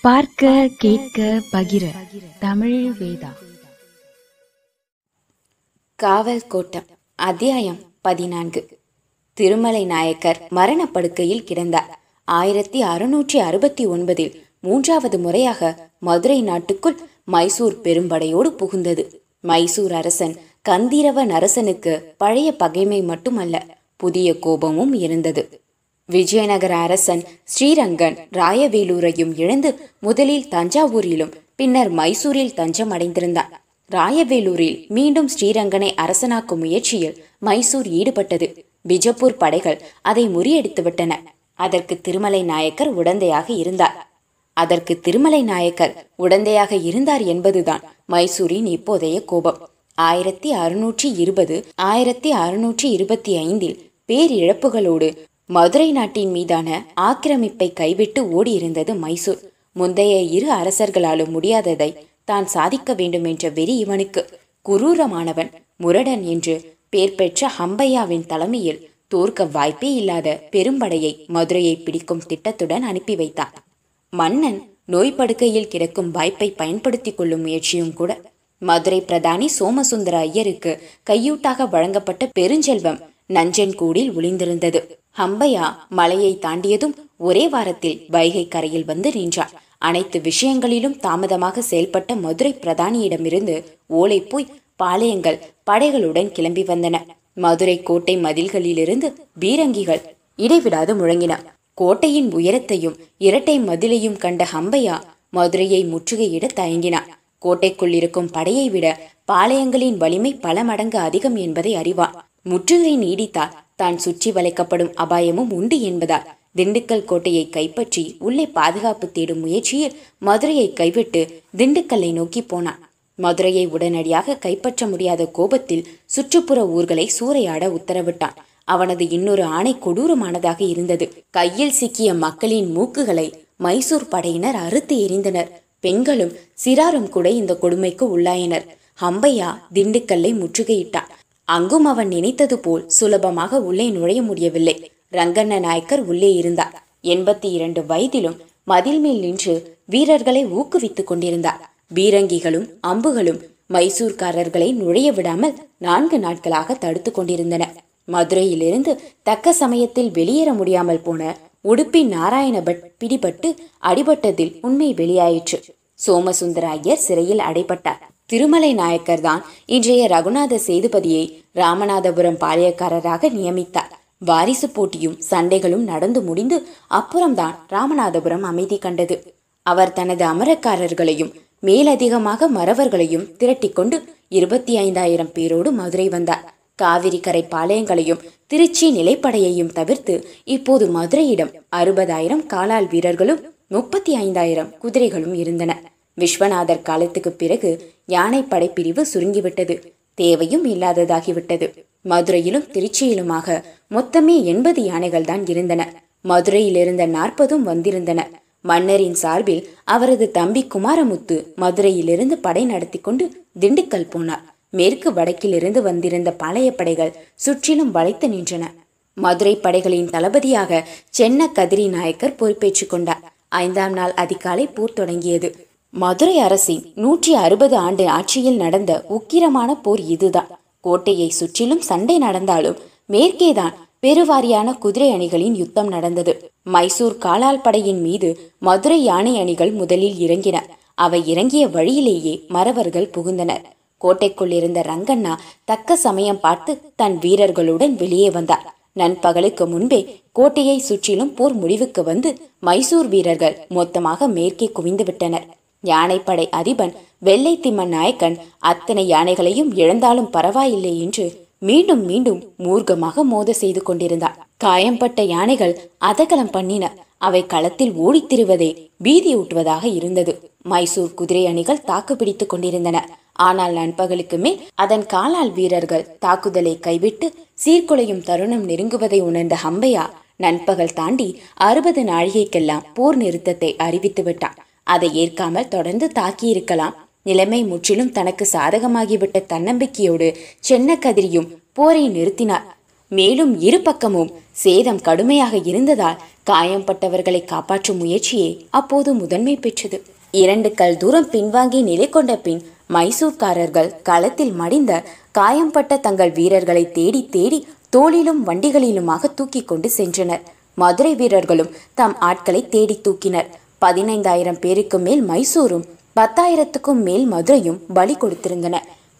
பார்க்க கேட்க பகிர. தமிழ் வேதா. காவல் கோட்டம் அத்தியாயம் பதினான்கு. திருமலை நாயக்கர் மரணப்படுக்கையில் கிடந்தார். ஆயிரத்தி அறுநூற்றி அறுபத்தி ஒன்பதில் மூன்றாவது முறையாக மதுரை நாட்டுக்குள் மைசூர் பெரும்படையோடு புகுந்தது. மைசூர் அரசன் கந்தீரவ நரசனுக்கு பழைய பகைமை மட்டுமல்ல புதிய கோபமும் இருந்தது. விஜயநகர அரசன் ஸ்ரீரங்கன் ராயவேலூரையும் இழந்து முதலில் தஞ்சாவூரிலும் பின்னர் மைசூரில் தஞ்சம் அடைந்திருந்தான் ராயவேலூரில் மீண்டும் ஸ்ரீரங்கனை அரசனாக்கும் முயற்சியில் மைசூர் ஈடுபட்டது. பிஜப்பூர் படைகள் அதை முறியடித்துவிட்டன. அதற்கு திருமலை நாயக்கர் உடந்தையாக இருந்தார். அதற்கு திருமலை நாயக்கர் உடந்தையாக இருந்தார் என்பதுதான் மைசூரின் இப்போதைய கோபம். ஆயிரத்தி அறுநூற்றி இருபது ஆயிரத்தி அறுநூற்றி இருபத்தி ஐந்தில் பேரிழப்புகளோடு மதுரை நாட்டின் மீதான ஆக்கிரமிப்பை கைவிட்டு ஓடியிருந்தது மைசூர். முந்தைய இரு அரசர்களாலும் முடியாததை தான் சாதிக்க வேண்டும் என்ற வெறி இவனுக்கு. குரூரமானவன் முரடன் என்று பேர் பெற்ற ஹம்பையாவின் தலைமையில் தோற்க வாய்ப்பே இல்லாத பெரும்படையை மதுரையை பிடிக்கும் திட்டத்துடன் அனுப்பி வைத்தான். மன்னன் நோய் படுக்கையில் கிடக்கும் வாய்ப்பை பயன்படுத்திக் கொள்ளும் முயற்சியும் கூட மதுரை பிரதானி சோமசுந்தர ஐயருக்கு கையூட்டாக வழங்கப்பட்ட பெருஞ்செல்வம் நஞ்சன்கூடில் ஒளிந்திருந்தது. ஹம்பையா மலையை தாண்டியதும் ஒரே வாரத்தில் வைகை கரையில் வந்து நின்றார் அனைத்து விஷயங்களிலும் தாமதமாக செயல்பட்ட மதுரை பிரதானியிடமிருந்து ஓலை போய் பாளையங்கள் படைகளுடன் கிளம்பி வந்தன. மதுரை கோட்டை மதில்களிலிருந்து பீரங்கிகள் இடைவிடாது முழங்கின. கோட்டையின் உயரத்தையும் இரட்டை மதிலையும் கண்ட ஹம்பையா மதுரையை முற்றுகையிட தயங்கினார் கோட்டைக்குள் இருக்கும் படையை விட பாளையங்களின் வலிமை பல மடங்கு அதிகம் என்பதை அறிவார் முற்றுகை நீடித்தால் தான் சுற்றி வளைக்கப்படும் அபாயமும் உண்டு என்பதால் திண்டுக்கல் கோட்டையை கைப்பற்றி உள்ளே பாதுகாப்பு தேடும் முயற்சியில் மதுரையை கைவிட்டு திண்டுக்கல்லை நோக்கி போனான். மதுரையை உடனடியாக கைப்பற்ற முடியாத கோபத்தில் சுற்றுப்புற ஊர்களை சூறையாட உத்தரவிட்டான். அவனது இன்னொரு ஆணை கொடூரமானதாக இருந்தது. கையில் சிக்கிய மக்களின் மூக்குகளை மைசூர் படையினர் அறுத்து எறிந்தனர். பெண்களும் சிறாரும் கூட இந்த கொடுமைக்கு உள்ளாயினர். ஹம்பையா திண்டுக்கல்லை முற்றுகையிட்டான். அங்கும் அவன் நினைத்தது போல் சுலபமாக உள்ளே நுழைய முடியவில்லை. ரங்கண்ண நாயக்கர் உள்ளே இருந்தார். எண்பத்தி இரண்டு வயதிலும் மதில் மேல் நின்று வீரர்களை ஊக்குவித்துக் கொண்டிருந்தார். பீரங்கிகளும் அம்புகளும் மைசூர்காரர்களை நுழைய விடாமல் நான்கு நாட்களாக தடுத்து கொண்டிருந்தன. மதுரையிலிருந்து தக்க சமயத்தில் வெளியேற முடியாமல் போன உடுப்பி நாராயணபட் பிடிபட்டு அடிபட்டதில் உண்மை வெளியாயிற்று. சோமசுந்தர ஐயர் சிறையில் அடைபட்டார். திருமலை நாயக்கர் தான் இன்றைய ரகுநாத சேதுபதியை ராமநாதபுரம் பாளையக்காரராக நியமித்தார். வாரிசு போட்டியும் சண்டைகளும் நடந்து முடிந்து அப்புறம்தான் ராமநாதபுரம் அமைதி கண்டது. அவர் தனது அமரக்காரர்களையும் மேலதிகமாக மறவர்களையும் திரட்டிக்கொண்டு இருபத்தி ஐந்தாயிரம் பேரோடு மதுரை வந்தார். காவிரி கரை பாளையங்களையும் திருச்சி நிலைப்படையையும் தவிர்த்து இப்போது மதுரையிடம் அறுபதாயிரம் காலால் வீரர்களும் முப்பத்தி ஐந்தாயிரம் குதிரைகளும் இருந்தன. விஸ்வநாதர் காலத்துக்கு பிறகு யானை படைப்பிரிவு சுருங்கிவிட்டது. தேவையும் இல்லாததாகிவிட்டது. மதுரையிலும் திருச்சியிலுமாக மொத்தமே எண்பது யானைகள் தான் இருந்தன. மதுரையிலிருந்த நாற்பதும் வந்திருந்தன. மன்னரின் சார்பில் அவரது தம்பி குமாரமுத்து மதுரையிலிருந்து படை நடத்தி கொண்டு திண்டுக்கல் போனார். மேற்கு வடக்கிலிருந்து வந்திருந்த பழைய படைகள் சுற்றிலும் வளைத்து நின்றன. மதுரை படைகளின் தளபதியாக சென்ன கதிரி நாயக்கர் பொறுப்பேற்றுக் கொண்டார். ஐந்தாம் நாள் அதிகாலை போர் தொடங்கியது. மதுரை அரசின் நூற்றி அறுபது ஆண்டு ஆட்சியில் நடந்த உக்கிரமான போர் இதுதான். கோட்டையை சுற்றிலும் சண்டை நடந்தாலும் மேற்கேதான் பெருவாரியான குதிரை அணிகளின் யுத்தம் நடந்தது. மைசூர் காலால் படையின் மீது மதுரை யானை அணிகள் முதலில் இறங்கின. அவை இறங்கிய வழியிலேயே மறவர்கள் புகுந்தனர். கோட்டைக்குள் இருந்த ரங்கண்ணா தக்க சமயம் பார்த்து தன் வீரர்களுடன் வெளியே வந்தார். நண்பகலுக்கு முன்பே கோட்டையை சுற்றிலும் போர் முடிவுக்கு வந்து மைசூர் வீரர்கள் மொத்தமாக மேற்கே குவிந்து விட்டனர். யானைப்படை அதிபன் வெள்ளை திம்மன் நாயக்கன் அத்தனை யானைகளையும் இழந்தாலும் பரவாயில்லை என்று மீண்டும் மீண்டும் மூர்க்கமாக மோத செய்து கொண்டிருந்தார். காயம்பட்ட யானைகள் அதகலம் பண்ணின. அவை களத்தில் ஓடித்திருவதே பீதியூட்டுவதாக இருந்தது. மைசூர் குதிரை அணிகள் தாக்கு பிடித்துக் கொண்டிருந்தன. ஆனால் நண்பகலுக்கு மேல் அதன் காலால் வீரர்கள் தாக்குதலை கைவிட்டு சீர்குலையும் தருணம் நெருங்குவதை உணர்ந்த ஹம்பையா நண்பகல் தாண்டி அறுபது நாழிகைக்கெல்லாம் போர் நிறுத்தத்தை அறிவித்து விட்டான். அதை ஏற்காமல் தொடர்ந்து தாக்கியிருக்கலாம். நிலைமை முற்றிலும் தனக்கு சாதகமாகிவிட்ட தன்னம்பிக்கையோடு சென்னக்கதிரியும் போரை நிறுத்தினார். மேலும் இரு பக்கமும் சேதம் கடுமையாக இருந்ததால் காயம்பட்டவர்களை காப்பாற்றும் முயற்சியே அப்போது முதன்மை பெற்றது. இரண்டு கல் தூரம் பின்வாங்கி நிலை கொண்ட பின் மைசூர்காரர்கள் களத்தில் மடிந்த காயம்பட்ட தங்கள் வீரர்களை தேடி தேடி தோளிலும் வண்டிகளிலுமாக தூக்கி கொண்டு சென்றனர். மதுரை வீரர்களும் தம் ஆட்களை தேடி தூக்கினர். பதினைந்தாயிரம் பேருக்கு மேல் மைசூரும் பத்தாயிரத்துக்கும் மேல் மதுரையும் பலி கொடுத்திருந்தன.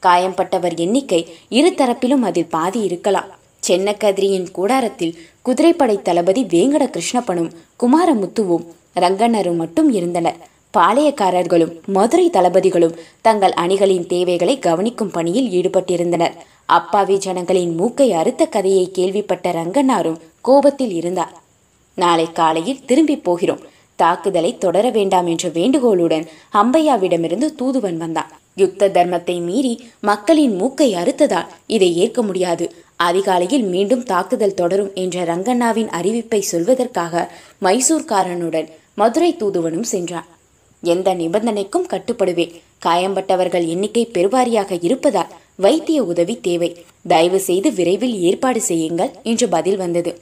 காயம்பட்டவர் எண்ணிக்கை இரு தரப்பிலும் அதில் பாதி இருக்கலாம். சென்னக்கதிரியின் கூடாரத்தில் குதிரைப்படை தளபதி வேங்கட கிருஷ்ணப்பனும் குமாரமுத்துவும் ரங்கண்ணரும் மட்டும் இருந்தனர். பாளையக்காரர்களும் மதுரை தளபதிகளும் தங்கள் அணிகளின் தேவைகளை கவனிக்கும் பணியில் ஈடுபட்டிருந்தனர். அப்பாவி ஜனங்களின் மூக்கை அறுத்த கதையை கேள்விப்பட்ட ரங்கண்ணாரும் கோபத்தில் இருந்தார். நாளை காலையில் திரும்பி போகிறோம். தாக்குதலை தொடர வேண்டாம் என்ற வேண்டுகோளுடன் அம்பையாவிடமிருந்து தூதுவன் வந்தான். யுத்த தர்மத்தை மீறி மக்களின் மூக்கை அறுத்ததால் இதை ஏற்க முடியாது. அதிகாலையில் மீண்டும் தாக்குதல் தொடரும் என்ற ரங்கண்ணாவின் அறிவிப்பை சொல்வதற்காக மைசூர்காரனுடன் மதுரை தூதுவனும் சென்றான். எந்த நிபந்தனைக்கும் கட்டுப்படுவேன் காயம்பட்டவர்கள் எண்ணிக்கை பெருவாரியாக இருப்பதால் வைத்திய உதவி தேவை. தயவு செய்து விரைவில் ஏற்பாடு செய்யுங்கள் என்று பதில் வந்தது.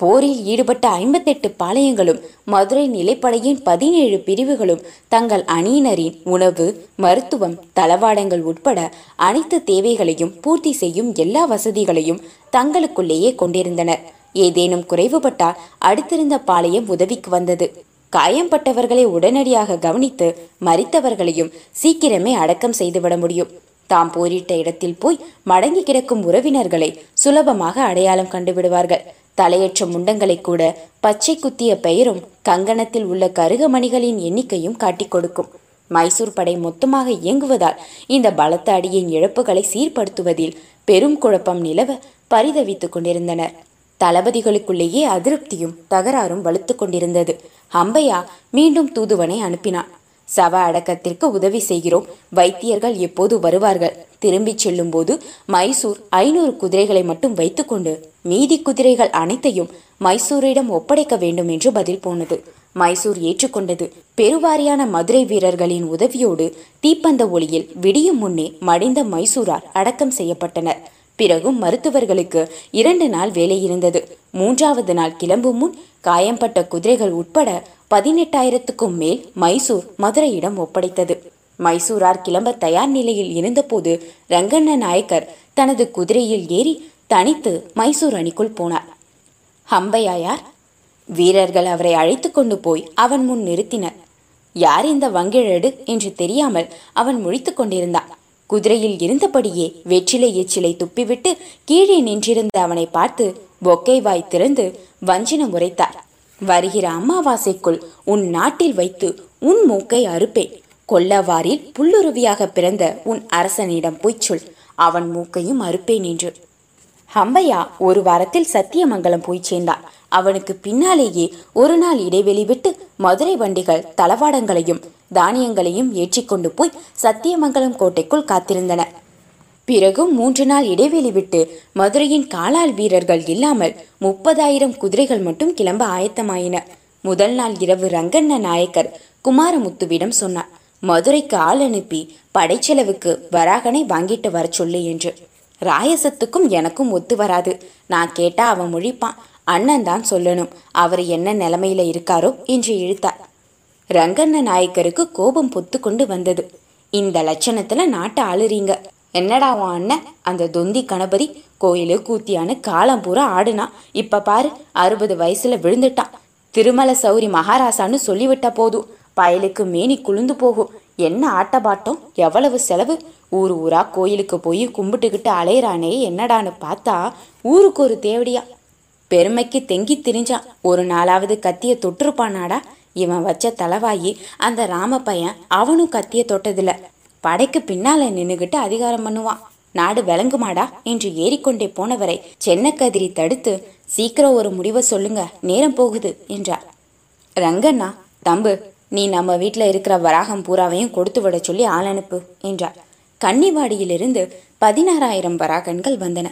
போரில் ஈடுபட்ட ஐம்பத்தெட்டு பாளையங்களும் மதுரை நிலைப்படையின் பதினேழு பிரிவுகளும் தங்கள் அணியினரின் உணவு மருத்துவம் தளவாடங்கள் உட்பட அனைத்து தேவைகளையும் பூர்த்தி செய்யும் எல்லா வசதிகளையும் தங்களுக்குள்ளேயே கொண்டிருந்தனர். ஏதேனும் குறைவுபட்டால் அடுத்திருந்த பாளையம் உதவிக்கு வந்தது. காயம்பட்டவர்களை உடனடியாக கவனித்து மறித்தவர்களையும் சீக்கிரமே அடக்கம் செய்துவிட முடியும். தாம் போரிட்ட இடத்தில் போய் மடங்கி கிடக்கும் உறவினர்களை சுலபமாக அடையாளம் கண்டுவிடுவார்கள். தலையற்ற முண்டங்களை கூட பச்சை குத்திய பெயரும் கங்கணத்தில் உள்ள கருகமணிகளின் எண்ணிக்கையும் காட்டிக் கொடுக்கும். மைசூர் படை மொத்தமாக இயங்குவதால் இந்த பலத்த அடியின் இழப்புகளை சீர்படுத்துவதில் பெரும் குழப்பம் நிலவ பரிதவித்துக் கொண்டிருந்தனர். தளபதிகளுக்குள்ளேயே அதிருப்தியும் தகராறும் வலுத்து கொண்டிருந்தது. அம்பையா மீண்டும் தூதுவனை அனுப்பினான். சவ அடக்கத்திற்கு உதவி செய்கிறோம். வைத்தியர்கள் எப்போது வருவார்கள்? திரும்பிச் செல்லும்போது மைசூர் ஐநூறு குதிரைகளை மட்டும் வைத்துக்கொண்டு மீதி குதிரைகள் அனைத்தையும் மைசூரிடம் ஒப்படைக்க வேண்டும் என்று பதில் போனது. மைசூர் ஏற்றுக்கொண்டது. பெருவாரியான மதுரை வீரர்களின் உதவியோடு தீப்பந்த ஒளியில் விடியும் முன்னே மடிந்த மைசூரார் அடக்கம் செய்யப்பட்டனர். பிறகும் மருத்துவர்களுக்கு இரண்டு நாள் வேலை இருந்தது. மூன்றாவது நாள் கிளம்பும் முன் காயம்பட்ட குதிரைகள் உட்பட பதினெட்டாயிரத்துக்கும் மேல் மைசூர் மதுரையிடம் ஒப்படைத்தது. மைசூரார் கிளம்ப தயார் நிலையில் இருந்தபோது ரங்கண்ண நாயக்கர் தனது குதிரையில் ஏறி தனித்து மைசூர் அணிக்குள் போனார். ஹம்பையாயார் வீரர்கள் அவரை அழைத்து கொண்டு போய் அவன் முன் நிறுத்தினர். யார் இந்த வங்கிழடு என்று தெரியாமல் அவன் முழித்து கொண்டிருந்தான். குதிரையில் இருந்தபடியே வெற்றிலை எச்சிலை துப்பிவிட்டு கீழே நின்றிருந்த அவனை பார்த்து பொக்கை வாய் திறந்து வஞ்சினம் உரைத்தார். வருகிற அமாவாசைக்குள் உன் நாட்டில் வைத்து உன் மூக்கை அறுப்பேன். கொல்லவாரில் புல்லுருவியாக பிறந்த உன் அரசனிடம் போய் சொல். அவன் மூக்கையும் அறுப்பேன் என்று. ஹம்பையா ஒரு வாரத்தில் சத்தியமங்கலம் போய் சேர்ந்தான். அவனுக்கு பின்னாலேயே ஒரு நாள் இடைவெளி விட்டு மதுரை வண்டிகள் தளவாடங்களையும் தானியங்களையும் ஏற்றிக்கொண்டு போய் சத்தியமங்கலம் கோட்டைக்குள் காத்திருந்தன. பிறகும் மூன்று நாள் இடைவெளி விட்டு மதுரையின் காலால் வீரர்கள் இல்லாமல் முப்பதாயிரம் குதிரைகள் மட்டும் கிளம்ப ஆயத்தமாயின. முதல் நாள் இரவு ரங்கண்ண நாயக்கர் குமாரமுத்துவிடம் சொன்னார் மதுரைக்கு ஆள் அனுப்பி படைச்செலவுக்கு வராகனை வாங்கிட்டு வர சொல்லு என்று. ராயசத்துக்கும் எனக்கும் ஒத்து வராது. நான் கேட்டா அவன் முழிப்பான். அண்ணன் தான் சொல்லணும் அவர் என்ன நிலைமையில இருக்காரோ என்று இழுத்தார். ரங்கண்ண நாயக்கருக்கு கோபம் பொத்து கொண்டு வந்தது. இந்த லட்சணத்துல நாட்டை ஆளுறீங்க. என்னடா உன் அண்ணன்? அந்த தொந்தி கணபதி கோயிலு கூத்தியான்னு காலம் பூரா ஆடுனா. இப்ப பாரு அறுபது வயசுல விழுந்துட்டான். திருமல சௌரி மகாராசான்னு சொல்லிவிட்ட போதும். பயலுக்கு மேனி குளிந்து போகும். என்ன ஆட்டபாட்டம்? எவ்வளவு செலவு? ஊர் ஊரா கோயிலுக்கு போய் கும்பிட்டுக்கிட்டு அலையிறானே என்னடான்னு பார்த்தா ஊருக்கு ஒரு தேவடியா. பெருமைக்கு தெங்கி திரிஞ்சான் ஒரு நாளாவது கத்திய தொட்டிருப்பானாடா. இவன் வச்ச தலவாயி அந்த ராம பையன் அவனும் கத்திய தொட்டதில்ல. படைக்கு பின்னால நின்னுகிட்டு அதிகாரம் பண்ணுவான். நாடு விளங்குமாடா? என்று ஏறிக்கொண்டே போனவரை சென்னக்கதிரி தடுத்து சீக்கிரம் ஒரு முடிவை சொல்லுங்க நேரம் போகுது என்றார். ரங்கண்ணா தம்பு நீ நம்ம வீட்டில் இருக்கிற வராகம் பூராவையும் கொடுத்து விட சொல்லி ஆள் அனுப்பு என்றார். கன்னிவாடியிலிருந்து பதினாறாயிரம் வராகன்கள் வந்தன.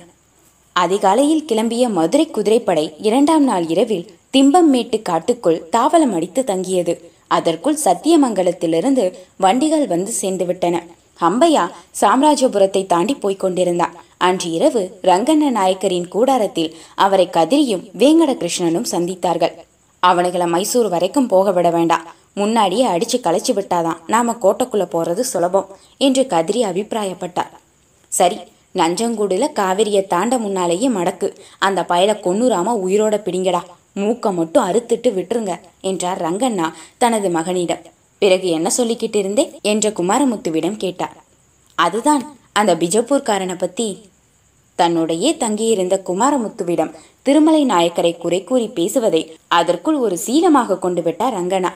அதிகாலையில் கிளம்பிய மதுரை குதிரைப்படை இரண்டாம் நாள் இரவில் திம்பம்மேட்டு காட்டுக்குள் தாவலம் அடித்து தங்கியது. அதற்குள் சத்தியமங்கலத்திலிருந்து வண்டிகள் வந்து சேர்ந்து விட்டன அம்பையா சாம்ராஜ்யபுரத்தை தாண்டி போய்க் கொண்டிருந்தான் அன்று இரவு ரங்கண்ண நாயக்கரின் கூடாரத்தில் அவரை கதிரியும் வேங்கட கிருஷ்ணனும் சந்தித்தார்கள். அவனுகளை மைசூர் வரைக்கும் போக விட வேண்டாம். முன்னாடியே அடிச்சு களைச்சு விட்டாதான் நாம கோட்டைக்குள்ள போறது சுலபம் என்று கதிரி அபிப்பிராயப்பட்டார். சரி நஞ்சங்கூடுல காவிரியை தாண்ட முன்னாலேயே மடக்கு. அந்த பயலை கொன்னுராம உயிரோட பிடிங்கடா. மூக்கை மட்டும் அறுத்துட்டு விட்டுருங்க என்றார் ரங்கண்ணா தனது மகனிடம். பிறகு என்ன சொல்லிக்கிட்டு இருந்தே? என்ற குமாரமுத்துவிடம் கேட்டார். அதுதான் அந்த பிஜப்பூர்காரனை பத்தி. தன்னுடைய தங்கியிருந்த குமாரமுத்துவிடம் திருமலை நாயக்கரை குறை கூறி பேசுவதை அதற்குள் ஒரு சீனமாக கொண்டு விட்டார் ரங்கண்ணா.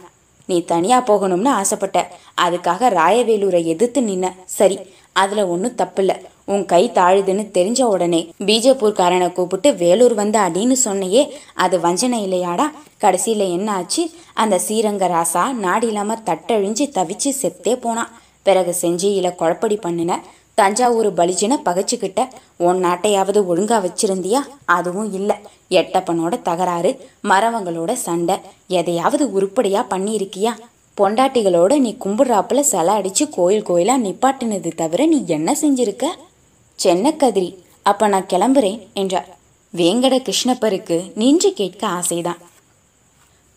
நீ தனியா போகணும்னு ஆசைப்பட்ட அதுக்காக ராயவேலூரை எதிர்த்து நின்ன. சரி அதுல ஒன்றும் தப்பில்ல. உன் கை தாழுதுன்னு தெரிஞ்ச உடனே பீஜப்பூர்காரனை கூப்பிட்டு வேலூர் வந்து அடின்னு சொன்னையே. அது வஞ்சனை இல்லையாடா? கடைசியில் என்ன ஆச்சு? அந்த ஸ்ரீரங்க ராசா நாடு இல்லாமல் தட்டழிஞ்சு தவிச்சு செத்தே போனான் பிறகு செஞ்சியில குழப்படி பண்ணின தஞ்சாவூர் பலிஜின பகைச்சுக்கிட்ட உன் நாட்டையாவது ஒழுங்கா வச்சிருந்தியா? அதுவும் இல்லை. எட்டப்பனோட தகராறு மரவங்களோட சண்டை எதையாவது உருப்படியா பண்ணியிருக்கியா? பொண்டாட்டிகளோட நீ கும்பிடுறாப்புல சிலை அடிச்சு கோயில் கோயிலா நிப்பாட்டினது தவிர நீ என்ன செஞ்சிருக்க? சென்னக்கதிரி அப்ப நான் கிளம்புறேன் என்றார். வேங்கட கிருஷ்ணப்பருக்கு நின்று கேட்க ஆசைதான்.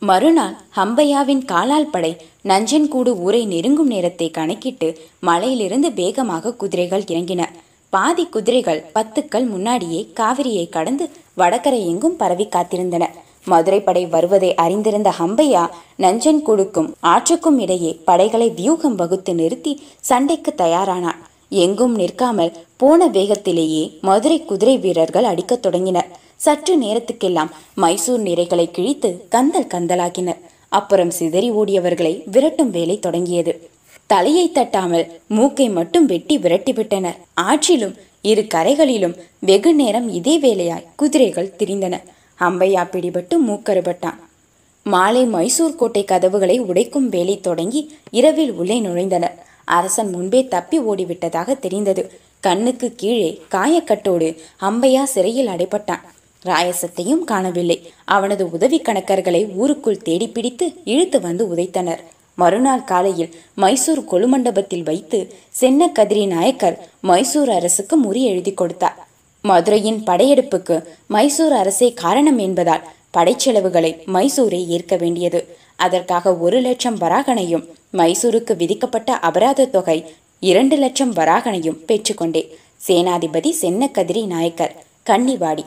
மறுநாள் ஹம்பையாவின் காலால் படை நஞ்சன்கூடு ஊரை நெருங்கும் நேரத்தை கணக்கிட்டு மலையிலிருந்து வேகமாக குதிரைகள் இறங்கின. பாதி குதிரைகள் பத்துக்கள் முன்னாடியே காவிரியை கடந்து வடகரை எங்கும் பரவி காத்திருந்தன. மதுரை படை வருவதை அறிந்திருந்த ஹம்பையா நஞ்சன்கூடுக்கும் ஆற்றுக்கும் இடையே படைகளை வியூகம் வகுத்து நிறுத்தி சண்டைக்கு தயாரானான். எங்கும் நிற்காமல் போன வேகத்திலேயே மதுரை குதிரை வீரர்கள் அடிக்கத் தொடங்கினர். சற்று நேரத்துக்கெல்லாம் மைசூர் நிறைகளை கிழித்து கந்தல் கந்தலாக்கினர். அப்புறம் சிதறி ஓடியவர்களை விரட்டும் வேலை தொடங்கியது. தலையை தட்டாமல் மூக்கை மட்டும் வெட்டி விரட்டிவிட்டனர் ஆற்றிலும் இரு கரைகளிலும் வெகு நேரம் இதே வேலையாய் குதிரைகள் திரிந்தன. அம்பையா பிடிபட்டு மூக்கறுபட்டான். மாலை மைசூர் கோட்டை கதவுகளை உடைக்கும் வேலை தொடங்கி இரவில் உள்ளே நுழைந்தனர். அரசன் முன்பே தப்பி ஓடிவிட்டதாக தெரிந்தது. கண்ணுக்கு கீழே காயக்கட்டோடு அம்பையா சிறையில் அடைப்பட்டான் ராயசத்தையும் காணவில்லை. அவனது உதவி கணக்கர்களை ஊருக்குள் தேடி பிடித்து இழுத்து வந்து உதைத்தனர். மறுநாள் காலையில் மைசூர் கொலுமண்டபத்தில் வைத்து சென்ன கதிரி நாயக்கர் மைசூர் அரசுக்கு முறி எழுதி கொடுத்தார். மதுரையின் படையெடுப்புக்கு மைசூர் அரசே காரணம் என்பதால் படைச்செலவுகளை மைசூரே ஏற்க வேண்டியது. அதற்காக ஒரு லட்சம் வராகனையும் மைசூருக்கு விதிக்கப்பட்ட அபராத தொகை இரண்டு லட்சம் வராகனையும் பெற்றுக்கொண்டே சேனாதிபதி சென்னக்கதிரி நாயக்கர் கன்னிவாடி.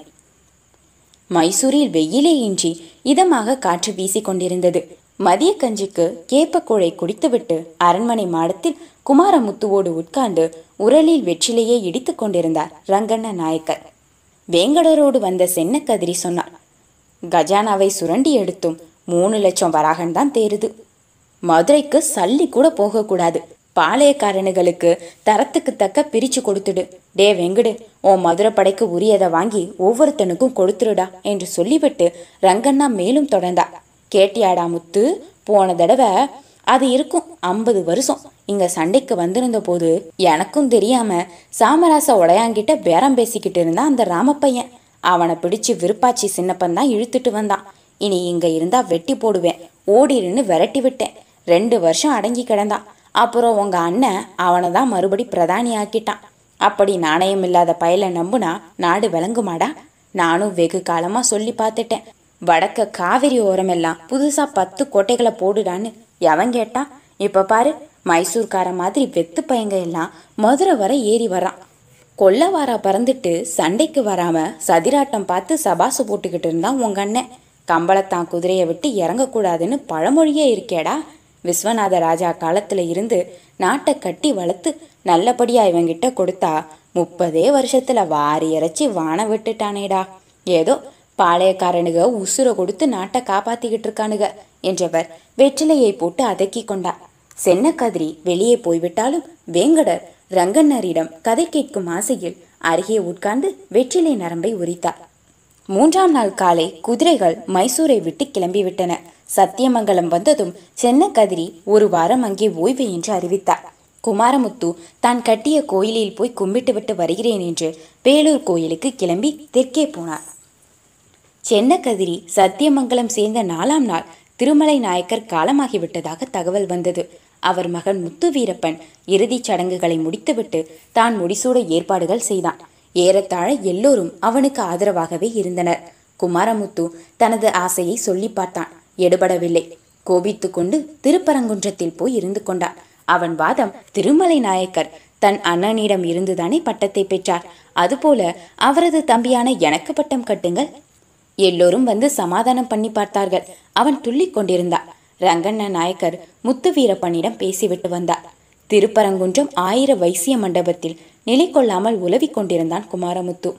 மைசூரில் வெயிலே இன்றி இதமாக காற்று வீசிக்கொண்டிருந்தது. மதிய கஞ்சிக்கு கேப்பக்கூழை குடித்துவிட்டு அரண்மனை மாடத்தில் குமாரமுத்துவோடு உட்கார்ந்து உரலில் வெற்றிலையே இடித்துக் கொண்டிருந்தார் ரங்கண்ண நாயக்கர். வேங்கடரோடு வந்த சென்னக்கதிரி சொன்னார் கஜானாவை சுரண்டி எடுத்தும் மூணு லட்சம் வராகன் தான் தேருது. மதுரைக்கு சல்லி கூட போகக்கூடாது பாளையக்காரனுகளுக்கு தரத்துக்கு தக்க பிரிச்சு கொடுத்துடு. டே வெங்கடு உன் மதுரை படைக்கு உரியதை வாங்கி ஒவ்வொருத்தனுக்கும் கொடுத்துருடா என்று சொல்லிவிட்டு ரங்கண்ணா மேலும் தொடர்ந்தா. கேட்டியாடா முத்து போன தடவை அது இருக்கும் ஐம்பது வருஷம். இங்க சண்டைக்கு வந்திருந்த போது எனக்கும் தெரியாம சாமராச உடையாங்கிட்ட பேரம் பேசிக்கிட்டு இருந்தான் அந்த ராமப்பையன். அவனை பிடிச்சு விருப்பாச்சி சின்னப்பன் தான் இழுத்துட்டு வந்தான். இனி இங்க இருந்தா வெட்டி போடுவேன். ஓடிருன்னு விரட்டி விட்டேன். ரெண்டு வருஷம் அடங்கி கிடந்தான். அப்புறம் உங்க அண்ணன் அவனை தான் மறுபடி பிரதானி ஆக்கிட்டான் அப்படி நாணயம் இல்லாத பயலை நம்புனா நாடு விளங்குமாடா? நானும் வெகு காலமா சொல்லி பார்த்துட்டேன். வடக்க காவிரி ஓரமெல்லாம் புதுசா பத்து கோட்டைகளை போடுடான்னு எவன் கேட்டான் இப்ப பாரு மைசூர்கார மாதிரி வெத்து பையங்க எல்லாம் மதுரை வர ஏறி வரான். கொல்லவாரா பறந்துட்டு சண்டைக்கு வராம சதிராட்டம் பார்த்து சபாசு போட்டுக்கிட்டு இருந்தான் உங்க அண்ணன். கம்பளத்தான் குதிரையை விட்டு இறங்கக்கூடாதுன்னு பழமொழியே இருக்கேடா. விஸ்வநாத ராஜா காலத்துல இருந்து நாட்டை கட்டி வளர்த்து நல்லபடியா இவங்கிட்ட கொடுத்தா முப்பதே வருஷத்துல வாரி இறைச்சி வான விட்டுட்டானேடா. ஏதோ பாளையக்காரனுக உசுரை கொடுத்து நாட்டை காப்பாத்திக்கிட்டு இருக்கானுக என்றவர் வெற்றிலையை போட்டு அதக்கி கொண்டா. சென்னக்கதிரி வெளியே போய்விட்டாலும் வேங்கடர் ரங்கண்ணரிடம் கதை கேட்கும் ஆசையில் அருகே உட்கார்ந்து வெற்றிலை நரம்பை உரித்தார் மூன்றாம் நாள் காலை குதிரைகள் மைசூரை விட்டு கிளம்பிவிட்டன. சத்தியமங்கலம் வந்ததும் சென்னக்கதிரி ஒரு வாரம் அங்கே ஓய்வு என்று அறிவித்தார். குமாரமுத்து தான் கட்டிய கோயிலில் போய் கும்பிட்டு விட்டு வருகிறேன் என்று வேலூர் கோயிலுக்கு கிளம்பி தெற்கே போனார். சென்னக்கதிரி சத்தியமங்கலம் சேர்ந்த நாலாம் நாள் திருமலை நாயக்கர் காலமாகிவிட்டதாக தகவல் வந்தது. அவர் மகன் முத்து வீரப்பன் இறுதிச் சடங்குகளை முடித்துவிட்டு தான் முடிசூட ஏற்பாடுகள் செய்தான். ஏறத்தாழ எல்லோரும் அவனுக்கு ஆதரவாகவே இருந்தனர். குமாரமுத்து தனது ஆசையை சொல்லி பார்த்தான். எடுபடவில்லை. கோபித்து கொண்டு திருப்பரங்குன்றத்தில் போய் இருந்து கொண்டான். அவன் வாதம் திருமலை நாயக்கர் தன் அண்ணனிடம் இருந்துதானே பட்டத்தை பெற்றார். அதுபோல அவரது தம்பியான எனக்கு பட்டம் கட்டுங்கள். எல்லோரும் வந்து சமாதானம் பண்ணி பார்த்தார்கள். அவன் துள்ளிக் கொண்டிருந்தான். ரங்கண்ண நாயக்கர் முத்து வீரப்பனிடம் பேசிவிட்டு வந்தார். திருப்பரங்குன்றம் ஆயிர வைசிய மண்டபத்தில் நிலை கொள்ளாமல் உலவிக் கொண்டிருந்தான் குமாரமுத்து.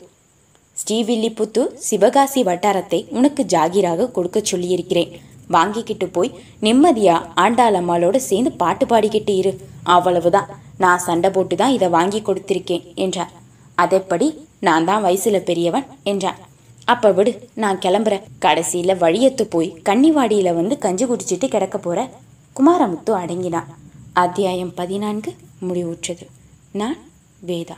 ஸ்ரீவில்லிபுத்து சிவகாசி வட்டாரத்தை உனக்கு ஜாகிராக கொடுக்கச் சொல்லியிருக்கிறேன். வாங்கிக்கிட்டு போய் நிம்மதியா ஆண்டாளம்மாளோடு சேர்ந்து பாட்டு பாடிக்கிட்டு இரு. அவ்வளவுதான். நான் சண்டை போட்டு தான் இதை வாங்கி கொடுத்திருக்கேன் என்றார். அதெப்படி? நான் தான் வயசுல பெரியவன் என்றான் அப்ப விடு நான் கிளம்புறேன். கடைசியில வழியத்து போய் கன்னிவாடியில வந்து கஞ்சி குடிச்சிட்டு கிடக்க போற? குமாரமுத்து அடங்கினான். அத்தியாயம் பதினான்கு முடிவுற்றது. நான் வேதா.